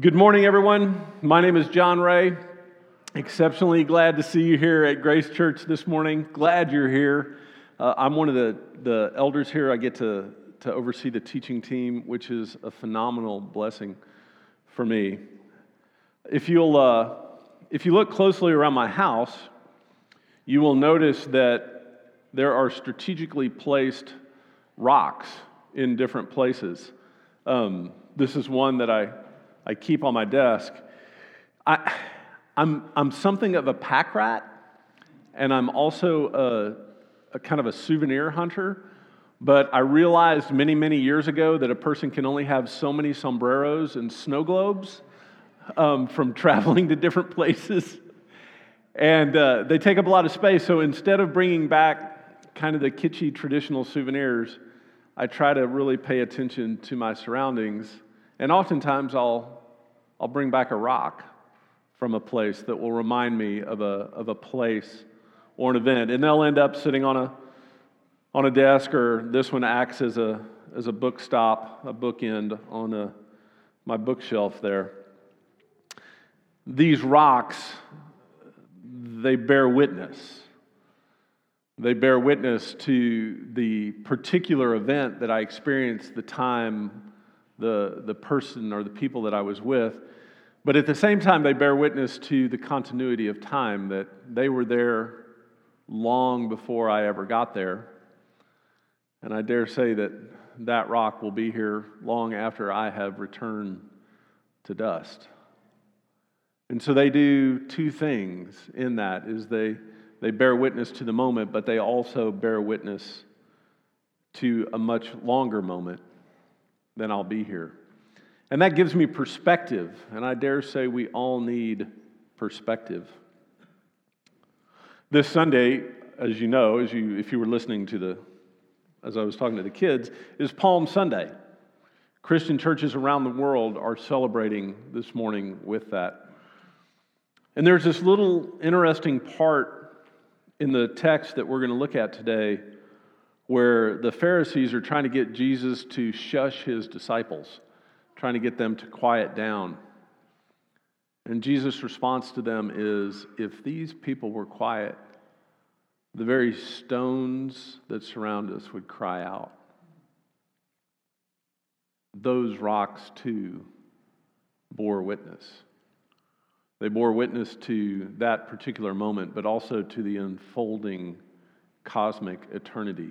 Good morning, everyone. My name is John Ray. Exceptionally glad to see you here at Grace Church this morning. Glad you're here. Uh, I'm one of the, the elders here. I get to, to oversee the teaching team, which is a phenomenal blessing for me. If, you'll, uh, if you look closely around my house, you will notice that there are strategically placed rocks in different places. Um, this is one that I I keep on my desk. I, I'm, I'm something of a pack rat, and I'm also a, a kind of a souvenir hunter. But I realized many, many years ago that a person can only have so many sombreros and snow globes um, from traveling to different places. And uh, they take up a lot of space. So instead of bringing back kind of the kitschy traditional souvenirs, I try to really pay attention to my surroundings and oftentimes I'll, I'll bring back a rock from a place that will remind me of a, of a place or an event. And they'll end up sitting on a, on a desk, or this one acts as a, as a book stop, a bookend on a, my bookshelf there. These rocks, they bear witness. They bear witness to the particular event that I experienced the time the, the person or the people that I was with. But at the same time, they bear witness to the continuity of time that they were there long before I ever got there. And I dare say that that rock will be here long after I have returned to dust. And so they do two things in that is they they bear witness to the moment, but they also bear witness to a much longer moment then I'll be here. And that gives me perspective, and I dare say we all need perspective. This Sunday, as you know, as you, if you were listening to the, as I was talking to the kids, is Palm Sunday. Christian churches around the world are celebrating this morning with that. And there's this little interesting part in the text that we're going to look at today where the Pharisees are trying to get Jesus to shush his disciples, trying to get them to quiet down. And Jesus' response to them is if these people were quiet, the very stones that surround us would cry out. Those rocks, too, bore witness. They bore witness to that particular moment, but also to the unfolding cosmic eternity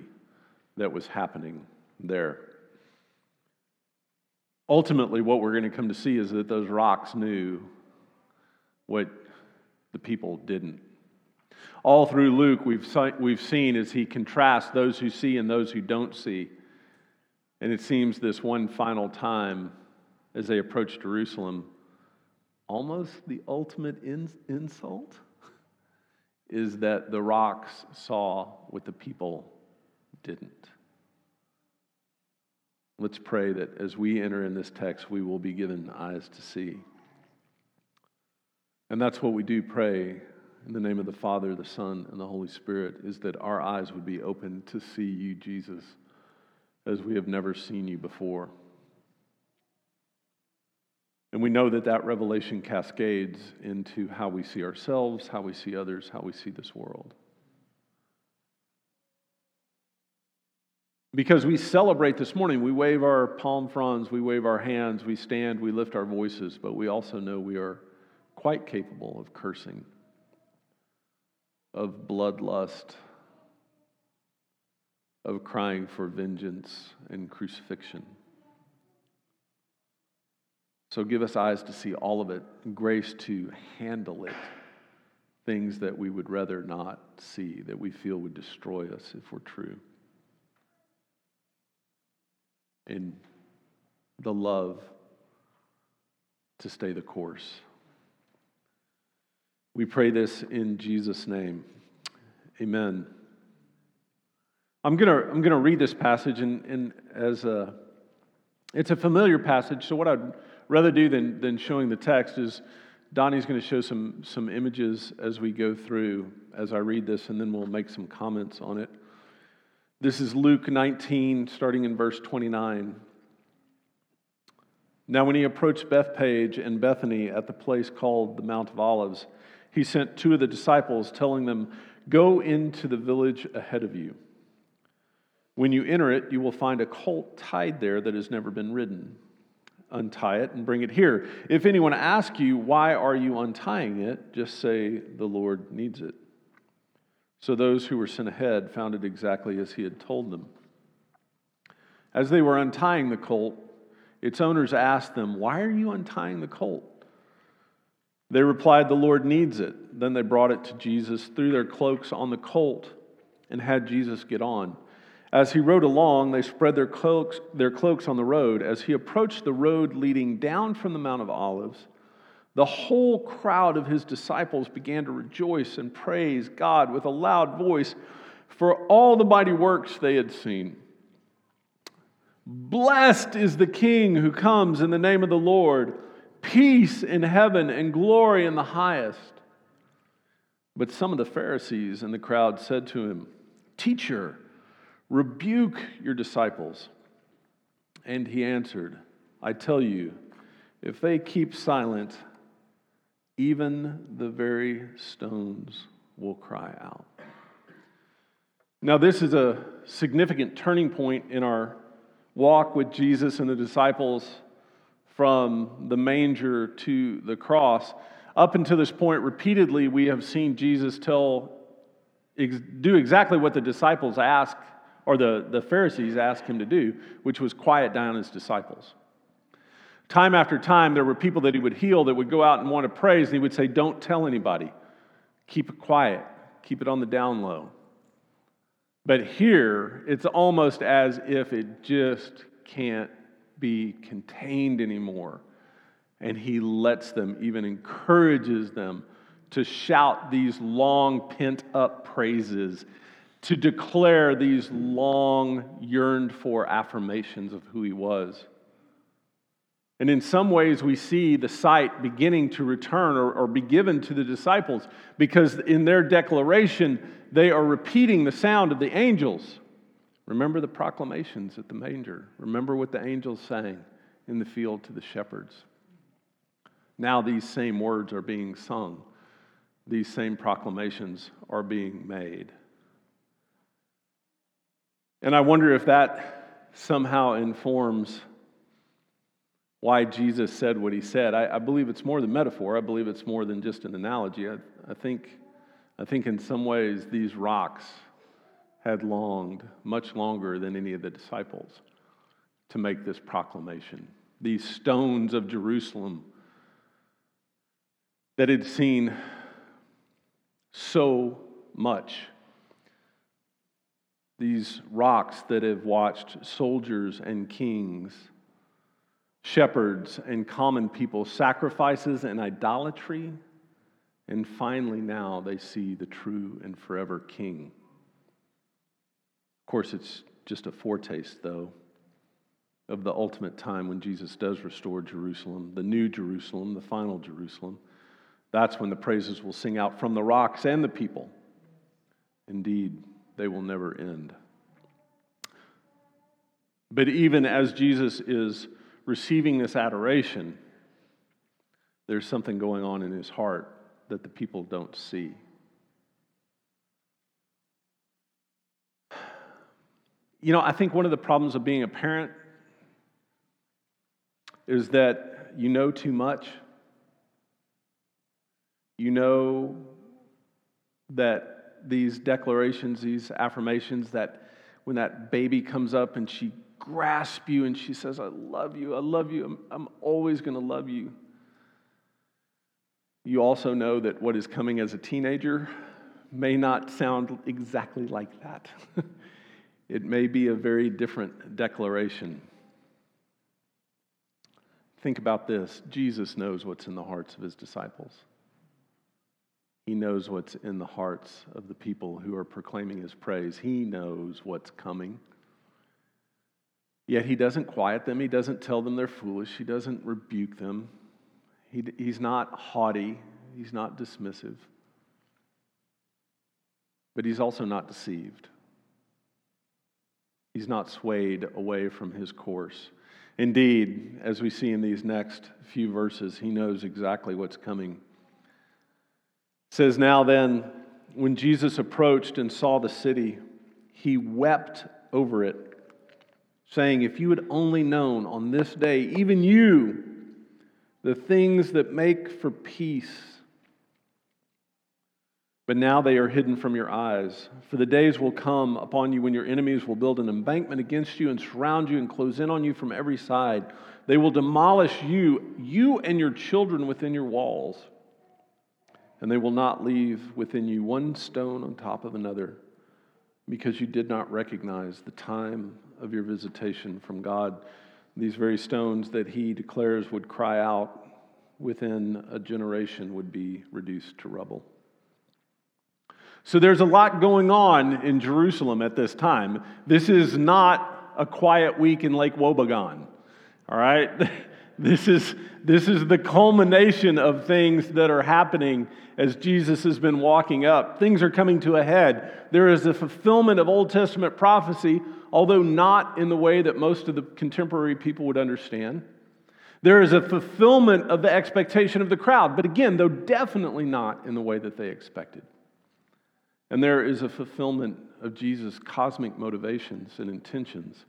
that was happening there. Ultimately, what we're going to come to see is that those rocks knew what the people didn't. All through Luke, we've, we've seen as he contrasts those who see and those who don't see. And it seems this one final time as they approach Jerusalem, almost the ultimate insult is that the rocks saw what the people didn't. Let's pray that as we enter in this text, we will be given eyes to see. And that's what we do pray in the name of the Father, the Son, and the Holy Spirit, is that our eyes would be open to see you, Jesus, as we have never seen you before. And we know that that revelation cascades into how we see ourselves, how we see others, how we see this world. Because we celebrate this morning, we wave our palm fronds, we wave our hands, we stand, we lift our voices, but we also know we are quite capable of cursing, of bloodlust, of crying for vengeance and crucifixion. So give us eyes to see all of it, grace to handle it, things that we would rather not see, that we feel would destroy us if we're true. In the love to stay the course. We pray this in Jesus' name. Amen. I'm going to I'm gonna read this passage, and, and as a, it's a familiar passage, so what I'd rather do than, than showing the text is Donnie's going to show some, some images as we go through as I read this, and then we'll make some comments on it. This is Luke 19, starting in verse 29. Now, when he approached Bethphage and Bethany at the place called the Mount of Olives, he sent two of the disciples, telling them, Go into the village ahead of you. When you enter it, you will find a colt tied there that has never been ridden. Untie it and bring it here. If anyone asks you, Why are you untying it? just say, The Lord needs it. So those who were sent ahead found it exactly as he had told them. As they were untying the colt, its owners asked them, Why are you untying the colt? They replied, The Lord needs it. Then they brought it to Jesus, threw their cloaks on the colt, and had Jesus get on. As he rode along, they spread their cloaks, their cloaks on the road. As he approached the road leading down from the Mount of Olives, the whole crowd of his disciples began to rejoice and praise God with a loud voice for all the mighty works they had seen. Blessed is the King who comes in the name of the Lord, peace in heaven and glory in the highest. But some of the Pharisees in the crowd said to him, Teacher, rebuke your disciples. And he answered, I tell you, if they keep silent, even the very stones will cry out. Now, this is a significant turning point in our walk with Jesus and the disciples from the manger to the cross. Up until this point, repeatedly, we have seen Jesus tell, do exactly what the disciples asked, or the, the Pharisees asked him to do, which was quiet down his disciples. Time after time, there were people that he would heal that would go out and want to praise, and he would say, Don't tell anybody. Keep it quiet, keep it on the down low. But here, it's almost as if it just can't be contained anymore. And he lets them, even encourages them to shout these long pent up praises, to declare these long yearned for affirmations of who he was. And in some ways, we see the sight beginning to return or, or, be given to the disciples because in their declaration, they are repeating the sound of the angels. Remember the proclamations at the manger. Remember what the angels sang in the field to the shepherds. Now, these same words are being sung, these same proclamations are being made. And I wonder if that somehow informs why Jesus said what he said. I, I, believe it's more than metaphor. I believe it's more than just an analogy. I, I, think, I think in some ways these rocks had longed much longer than any of the disciples to make this proclamation. These stones of Jerusalem that had seen so much. These rocks that have watched soldiers and kings shepherds and common people, sacrifices and idolatry, and finally now they see the true and forever King. Of course, it's just a foretaste, though, of the ultimate time when Jesus does restore Jerusalem, the new Jerusalem, the final Jerusalem. That's when the praises will sing out from the rocks and the people. Indeed, they will never end. But even as Jesus is receiving this adoration, there's something going on in his heart that the people don't see. You know, I think one of the problems of being a parent is that you know too much. You know that these declarations, these affirmations, that when that baby comes up and she grasps you and she says, I love you, I love you, I'm, I'm always going to love you. You also know that what is coming as a teenager may not sound exactly like that. it may be a very different declaration. Think about this Jesus knows what's in the hearts of his disciples. He knows what's in the hearts of the people who are proclaiming his praise. He knows what's coming. Yet he doesn't quiet them. He doesn't tell them they're foolish. He doesn't rebuke them. He, he's not haughty. He's not dismissive. But he's also not deceived. He's not swayed away from his course. Indeed, as we see in these next few verses, he knows exactly what's coming. Says, Now then, when Jesus approached and saw the city, he wept over it, saying, If you had only known on this day, even you, the things that make for peace, but now they are hidden from your eyes. For the days will come upon you when your enemies will build an embankment against you and surround you and close in on you from every side. They will demolish you, you and your children within your walls. And they will not leave within you one stone on top of another, because you did not recognize the time of your visitation from God. These very stones that he declares would cry out within a generation would be reduced to rubble. So there's a lot going on in Jerusalem at this time. This is not a quiet week in Lake Wobegon. All right? This is, this is the culmination of things that are happening as Jesus has been walking up. Things are coming to a head. There is a fulfillment of Old Testament prophecy, although not in the way that most of the contemporary people would understand. There is a fulfillment of the expectation of the crowd, but again, though definitely not in the way that they expected. And there is a fulfillment of Jesus' cosmic motivations and intentions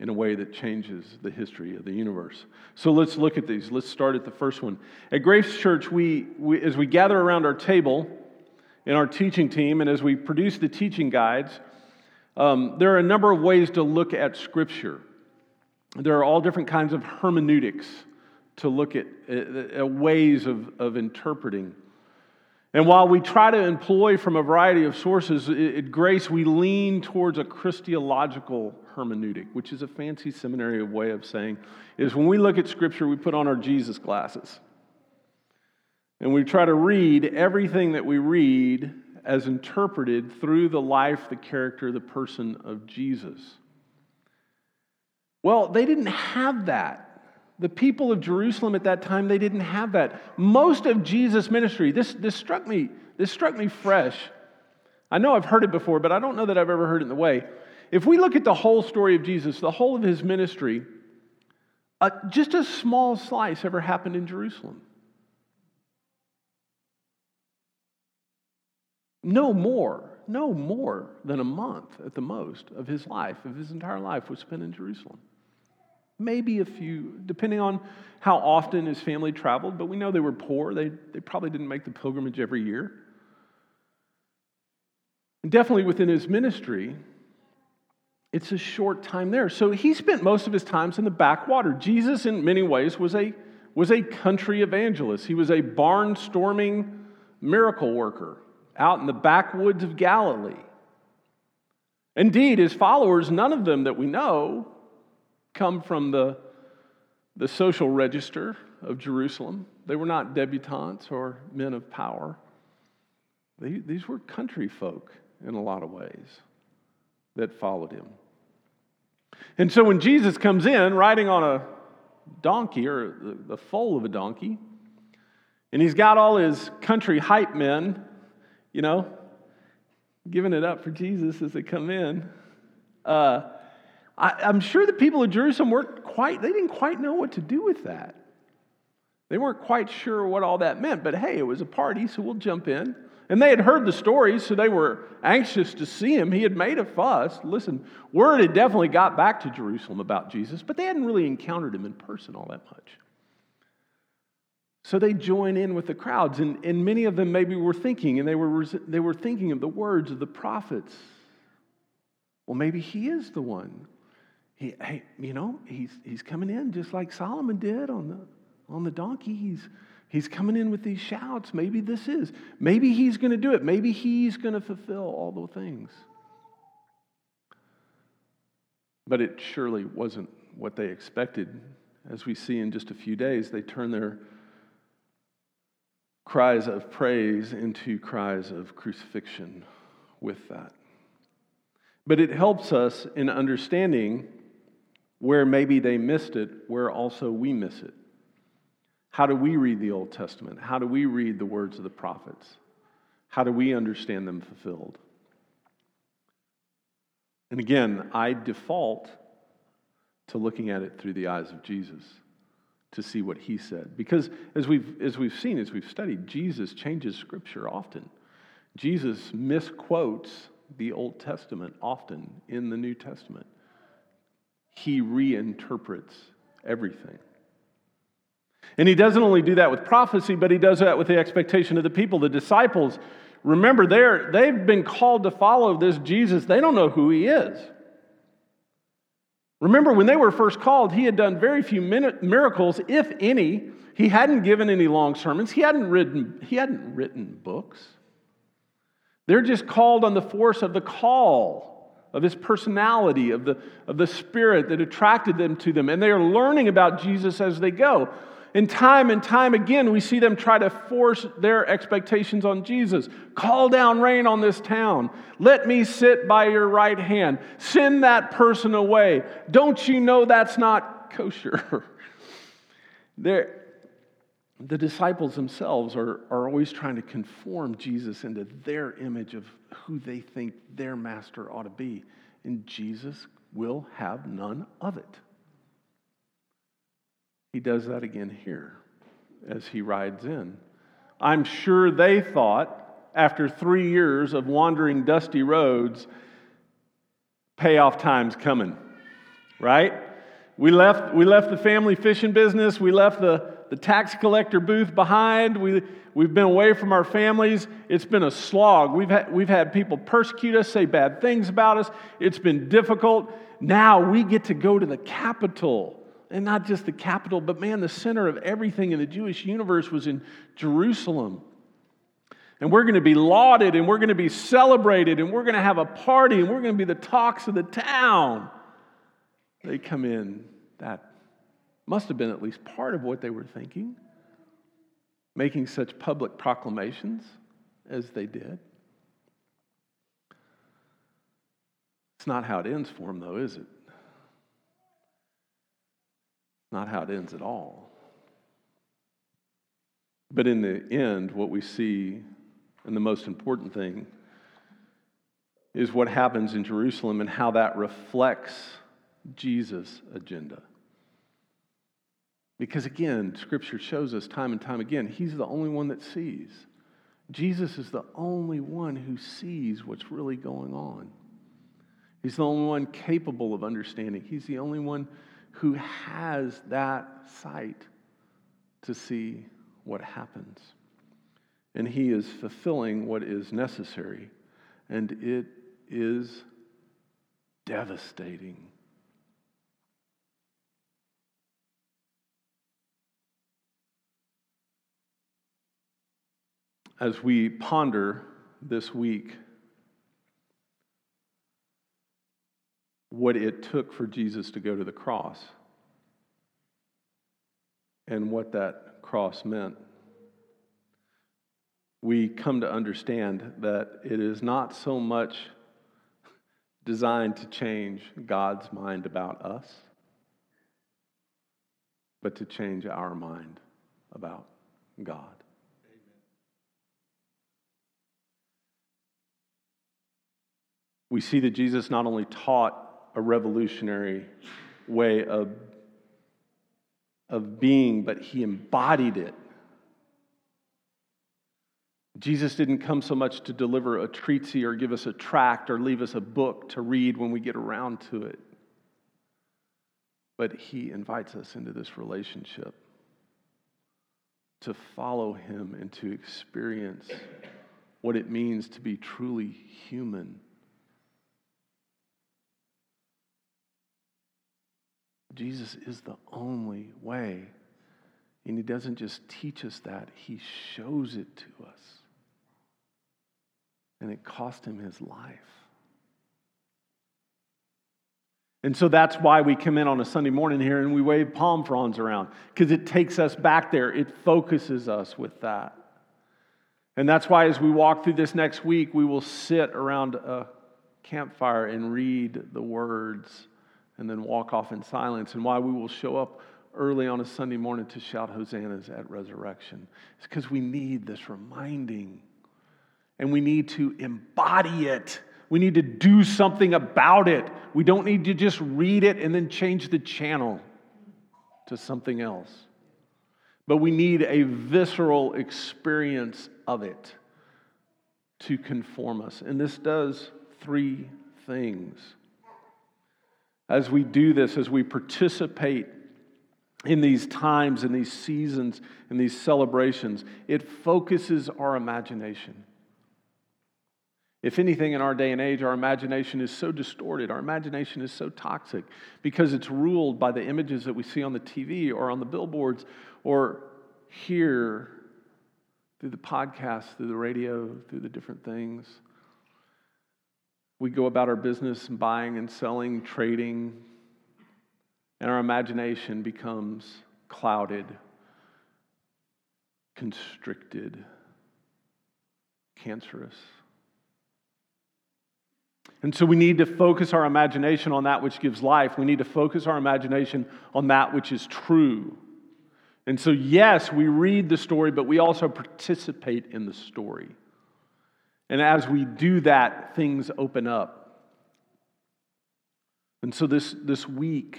in a way that changes the history of the universe. So let's look at these. Let's start at the first one. At Grace Church, we, we, as we gather around our table in our teaching team and as we produce the teaching guides, um, there are a number of ways to look at Scripture. There are all different kinds of hermeneutics to look at, uh, uh, ways of, of interpreting and while we try to employ from a variety of sources, at Grace, we lean towards a Christological hermeneutic, which is a fancy seminary way of saying is when we look at Scripture, we put on our Jesus glasses. And we try to read everything that we read as interpreted through the life, the character, the person of Jesus. Well, they didn't have that the people of Jerusalem at that time, they didn't have that. Most of Jesus' ministry, this, this struck me, this struck me fresh. I know I've heard it before, but I don't know that I've ever heard it in the way. If we look at the whole story of Jesus, the whole of his ministry, uh, just a small slice ever happened in Jerusalem. No more, no more than a month at the most of his life, of his entire life, was spent in Jerusalem. Maybe a few, depending on how often his family traveled, but we know they were poor. They, they probably didn't make the pilgrimage every year. And definitely within his ministry, it's a short time there. So he spent most of his times in the backwater. Jesus, in many ways, was a, was a country evangelist. He was a barnstorming miracle worker out in the backwoods of Galilee. Indeed, his followers, none of them that we know, come from the, the social register of Jerusalem. They were not debutantes or men of power. They, these were country folk in a lot of ways that followed him. And so when Jesus comes in riding on a donkey or the, the foal of a donkey, and he's got all his country hype men, you know, giving it up for Jesus as they come in. Uh, I, am sure the people of Jerusalem weren't quite, they didn't quite know what to do with that. They weren't quite sure what all that meant, but hey, it was a party, so we'll jump in. And they had heard the stories, so they were anxious to see him. He had made a fuss. Listen, word had definitely got back to Jerusalem about Jesus, but they hadn't really encountered him in person all that much. So they join in with the crowds, and, and many of them maybe were thinking, and they were, they were thinking of the words of the prophets. Well, maybe he is the one he, hey, you know, he's, he's coming in just like Solomon did on the, on the donkey. He's, he's coming in with these shouts. Maybe this is. Maybe he's going to do it. Maybe he's going to fulfill all the things. But it surely wasn't what they expected. As we see in just a few days, they turn their cries of praise into cries of crucifixion with that. But it helps us in understanding where maybe they missed it, where also we miss it. How do we read the Old Testament? How do we read the words of the prophets? How do we understand them fulfilled? And again, I default to looking at it through the eyes of Jesus to see what he said. Because as we've, as we've seen, as we've studied, Jesus changes scripture often. Jesus misquotes the Old Testament often in the New Testament. He reinterprets everything. And he doesn't only do that with prophecy, but he does that with the expectation of the people. The disciples, remember, they're, they've been called to follow this Jesus. They don't know who he is. Remember, when they were first called, he had done very few miracles, if any. He hadn't given any long sermons, he hadn't written, he hadn't written books. They're just called on the force of the call, of his personality, of the, of the spirit that attracted them to them. And they are learning about Jesus as they go. And time and time again, we see them try to force their expectations on Jesus. Call down rain on this town. Let me sit by your right hand. Send that person away. Don't you know that's not kosher? the disciples themselves are, are always trying to conform Jesus into their image of who they think their master ought to be. And Jesus will have none of it. He does that again here as he rides in. I'm sure they thought, after three years of wandering dusty roads, payoff time's coming, right? We left, we left the family fishing business, we left the, the tax collector booth behind, we, we've been away from our families. It's been a slog. We've had, we've had people persecute us, say bad things about us. It's been difficult. Now we get to go to the capital and not just the capital, but man, the center of everything in the Jewish universe was in Jerusalem. And we're going to be lauded and we're going to be celebrated and we're going to have a party and we're going to be the talks of the town. They come in. That must have been at least part of what they were thinking, making such public proclamations as they did. It's not how it ends for them, though, is it? Not how it ends at all. But in the end, what we see, and the most important thing, is what happens in Jerusalem and how that reflects Jesus' agenda. Because again, Scripture shows us time and time again, He's the only one that sees. Jesus is the only one who sees what's really going on. He's the only one capable of understanding. He's the only one who has that sight to see what happens. And he is fulfilling what is necessary, and it is devastating. As we ponder this week, what it took for Jesus to go to the cross and what that cross meant, we come to understand that it is not so much designed to change God's mind about us, but to change our mind about God. We see that Jesus not only taught a revolutionary way of, of being, but he embodied it. Jesus didn't come so much to deliver a treatise or give us a tract or leave us a book to read when we get around to it. But he invites us into this relationship to follow him and to experience what it means to be truly human Jesus is the only way. And he doesn't just teach us that, he shows it to us. And it cost him his life. And so that's why we come in on a Sunday morning here and we wave palm fronds around, because it takes us back there. It focuses us with that. And that's why as we walk through this next week, we will sit around a campfire and read the words and then walk off in silence, and why we will show up early on a Sunday morning to shout hosannas at resurrection. It's because we need this reminding and we need to embody it We need to do something about it. We don't need to just read it and then change the channel to something else. But we need a visceral experience of it to conform us. And this does three things. As we do this, as we participate in these times, in these seasons, in these celebrations, it focuses our imagination. If anything, in our day and age, our imagination is so distorted, our imagination is so toxic because it's ruled by the images that we see on the TV or on the billboards or here through the podcast, through the radio, through the different things. We go about our business buying and selling, trading, and our imagination becomes clouded, constricted, cancerous. And so we need to focus our imagination on that which gives life. We need to focus our imagination on that which is true. And so, yes, we read the story, but we also participate in the story. And as we do that, things open up. And so, this, this week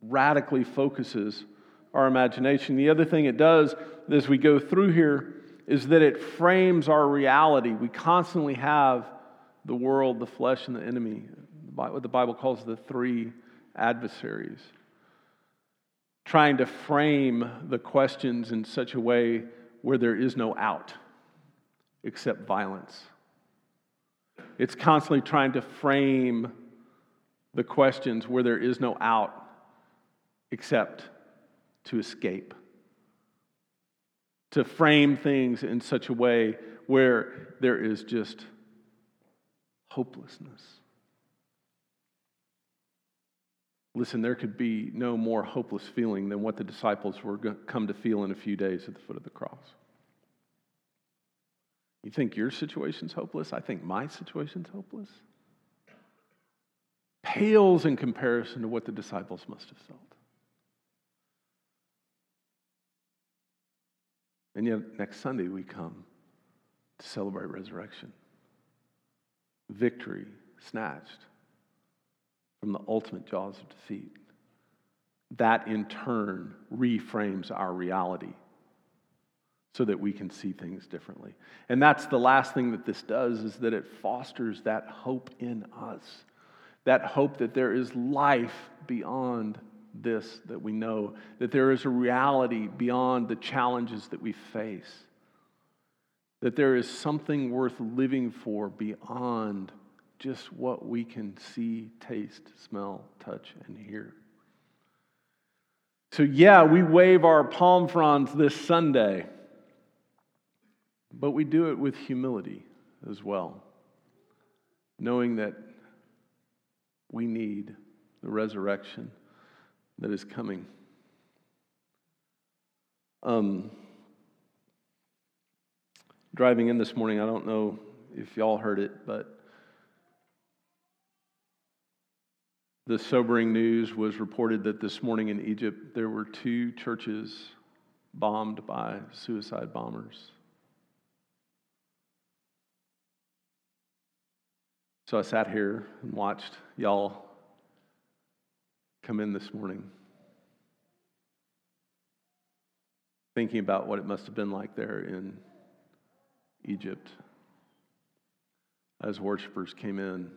radically focuses our imagination. The other thing it does as we go through here is that it frames our reality. We constantly have the world, the flesh, and the enemy, what the Bible calls the three adversaries, trying to frame the questions in such a way where there is no out except violence. It's constantly trying to frame the questions where there is no out except to escape. To frame things in such a way where there is just hopelessness. Listen, there could be no more hopeless feeling than what the disciples were come to feel in a few days at the foot of the cross. You think your situation's hopeless? I think my situation's hopeless. Pales in comparison to what the disciples must have felt. And yet, next Sunday, we come to celebrate resurrection victory snatched from the ultimate jaws of defeat. That in turn reframes our reality so that we can see things differently. And that's the last thing that this does is that it fosters that hope in us. That hope that there is life beyond this that we know, that there is a reality beyond the challenges that we face that there is something worth living for beyond just what we can see, taste, smell, touch, and hear. So, yeah, we wave our palm fronds this Sunday, but we do it with humility as well, knowing that we need the resurrection that is coming. Um, driving in this morning, I don't know if y'all heard it, but the sobering news was reported that this morning in Egypt there were two churches bombed by suicide bombers. So I sat here and watched y'all come in this morning, thinking about what it must have been like there in Egypt as worshipers came in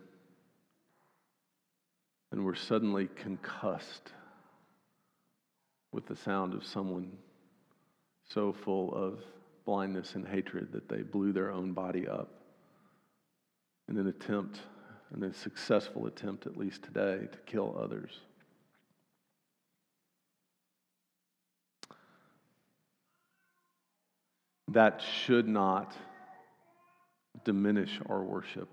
and were suddenly concussed with the sound of someone so full of blindness and hatred that they blew their own body up in an attempt, in a successful attempt at least today, to kill others. That should not diminish our worship.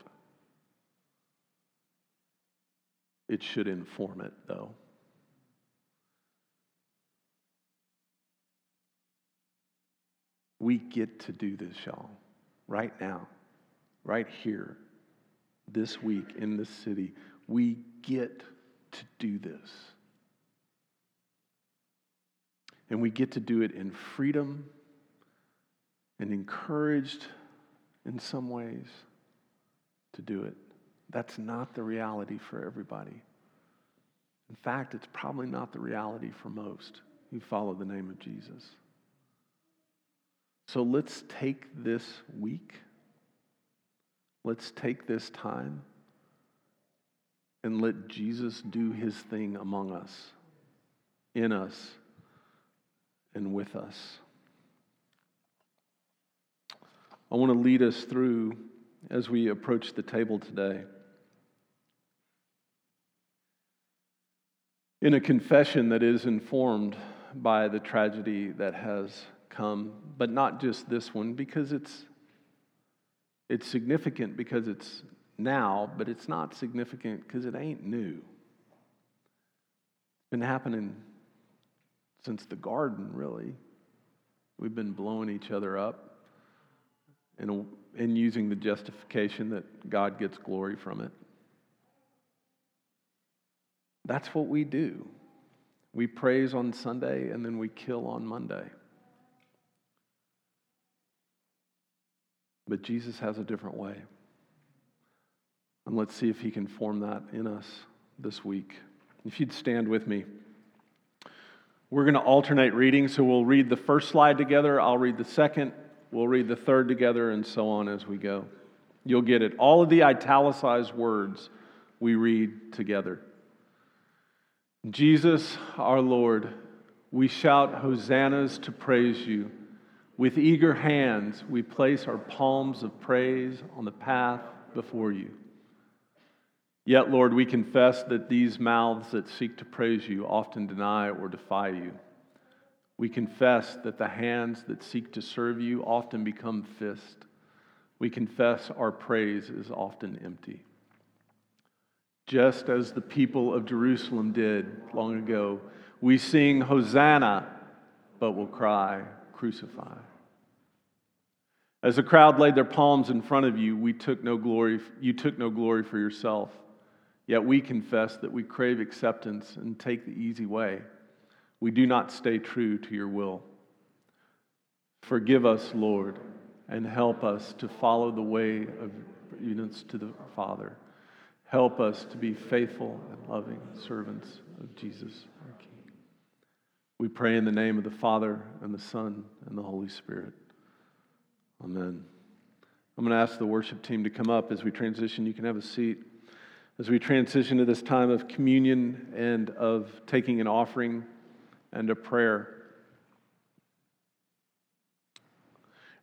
It should inform it, though. We get to do this, y'all, right now, right here, this week in this city. We get to do this. And we get to do it in freedom and encouraged in some ways to do it. That's not the reality for everybody. In fact, it's probably not the reality for most who follow the name of Jesus. So let's take this week, let's take this time, and let Jesus do his thing among us, in us, and with us. I want to lead us through as we approach the table today. In a confession that is informed by the tragedy that has come, but not just this one, because it's, it's significant because it's now, but it's not significant because it ain't new. It's been happening since the garden, really. We've been blowing each other up and, and using the justification that God gets glory from it. That's what we do. We praise on Sunday and then we kill on Monday. But Jesus has a different way. And let's see if he can form that in us this week. If you'd stand with me. We're going to alternate reading, so we'll read the first slide together, I'll read the second, we'll read the third together, and so on as we go. You'll get it. All of the italicized words we read together. Jesus, our Lord, we shout hosannas to praise you. With eager hands, we place our palms of praise on the path before you. Yet, Lord, we confess that these mouths that seek to praise you often deny or defy you. We confess that the hands that seek to serve you often become fists. We confess our praise is often empty. Just as the people of Jerusalem did long ago, we sing Hosanna, but will cry, Crucify. As the crowd laid their palms in front of you, we took no glory, you took no glory for yourself. Yet we confess that we crave acceptance and take the easy way. We do not stay true to your will. Forgive us, Lord, and help us to follow the way of obedience to the Father. Help us to be faithful and loving servants of Jesus, our King. We pray in the name of the Father, and the Son, and the Holy Spirit. Amen. I'm going to ask the worship team to come up as we transition. You can have a seat as we transition to this time of communion and of taking an offering and a prayer.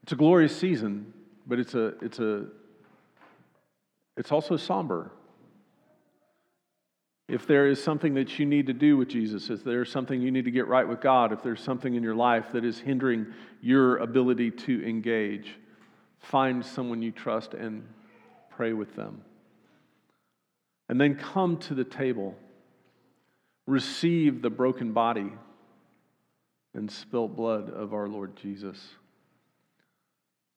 It's a glorious season, but it's a it's a it's also somber. If there is something that you need to do with Jesus, if there's something you need to get right with God, if there's something in your life that is hindering your ability to engage, find someone you trust and pray with them. And then come to the table, receive the broken body and spilt blood of our Lord Jesus.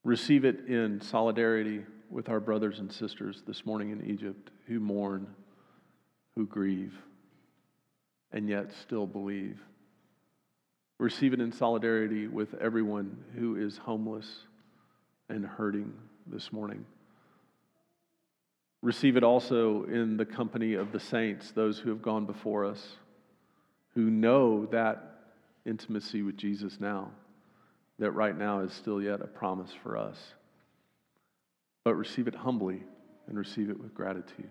Receive it in solidarity with our brothers and sisters this morning in Egypt who mourn, who grieve, and yet still believe. Receive it in solidarity with everyone who is homeless and hurting this morning. Receive it also in the company of the saints, those who have gone before us, who know that intimacy with Jesus now, that right now is still yet a promise for us. But receive it humbly and receive it with gratitude.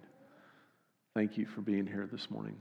Thank you for being here this morning.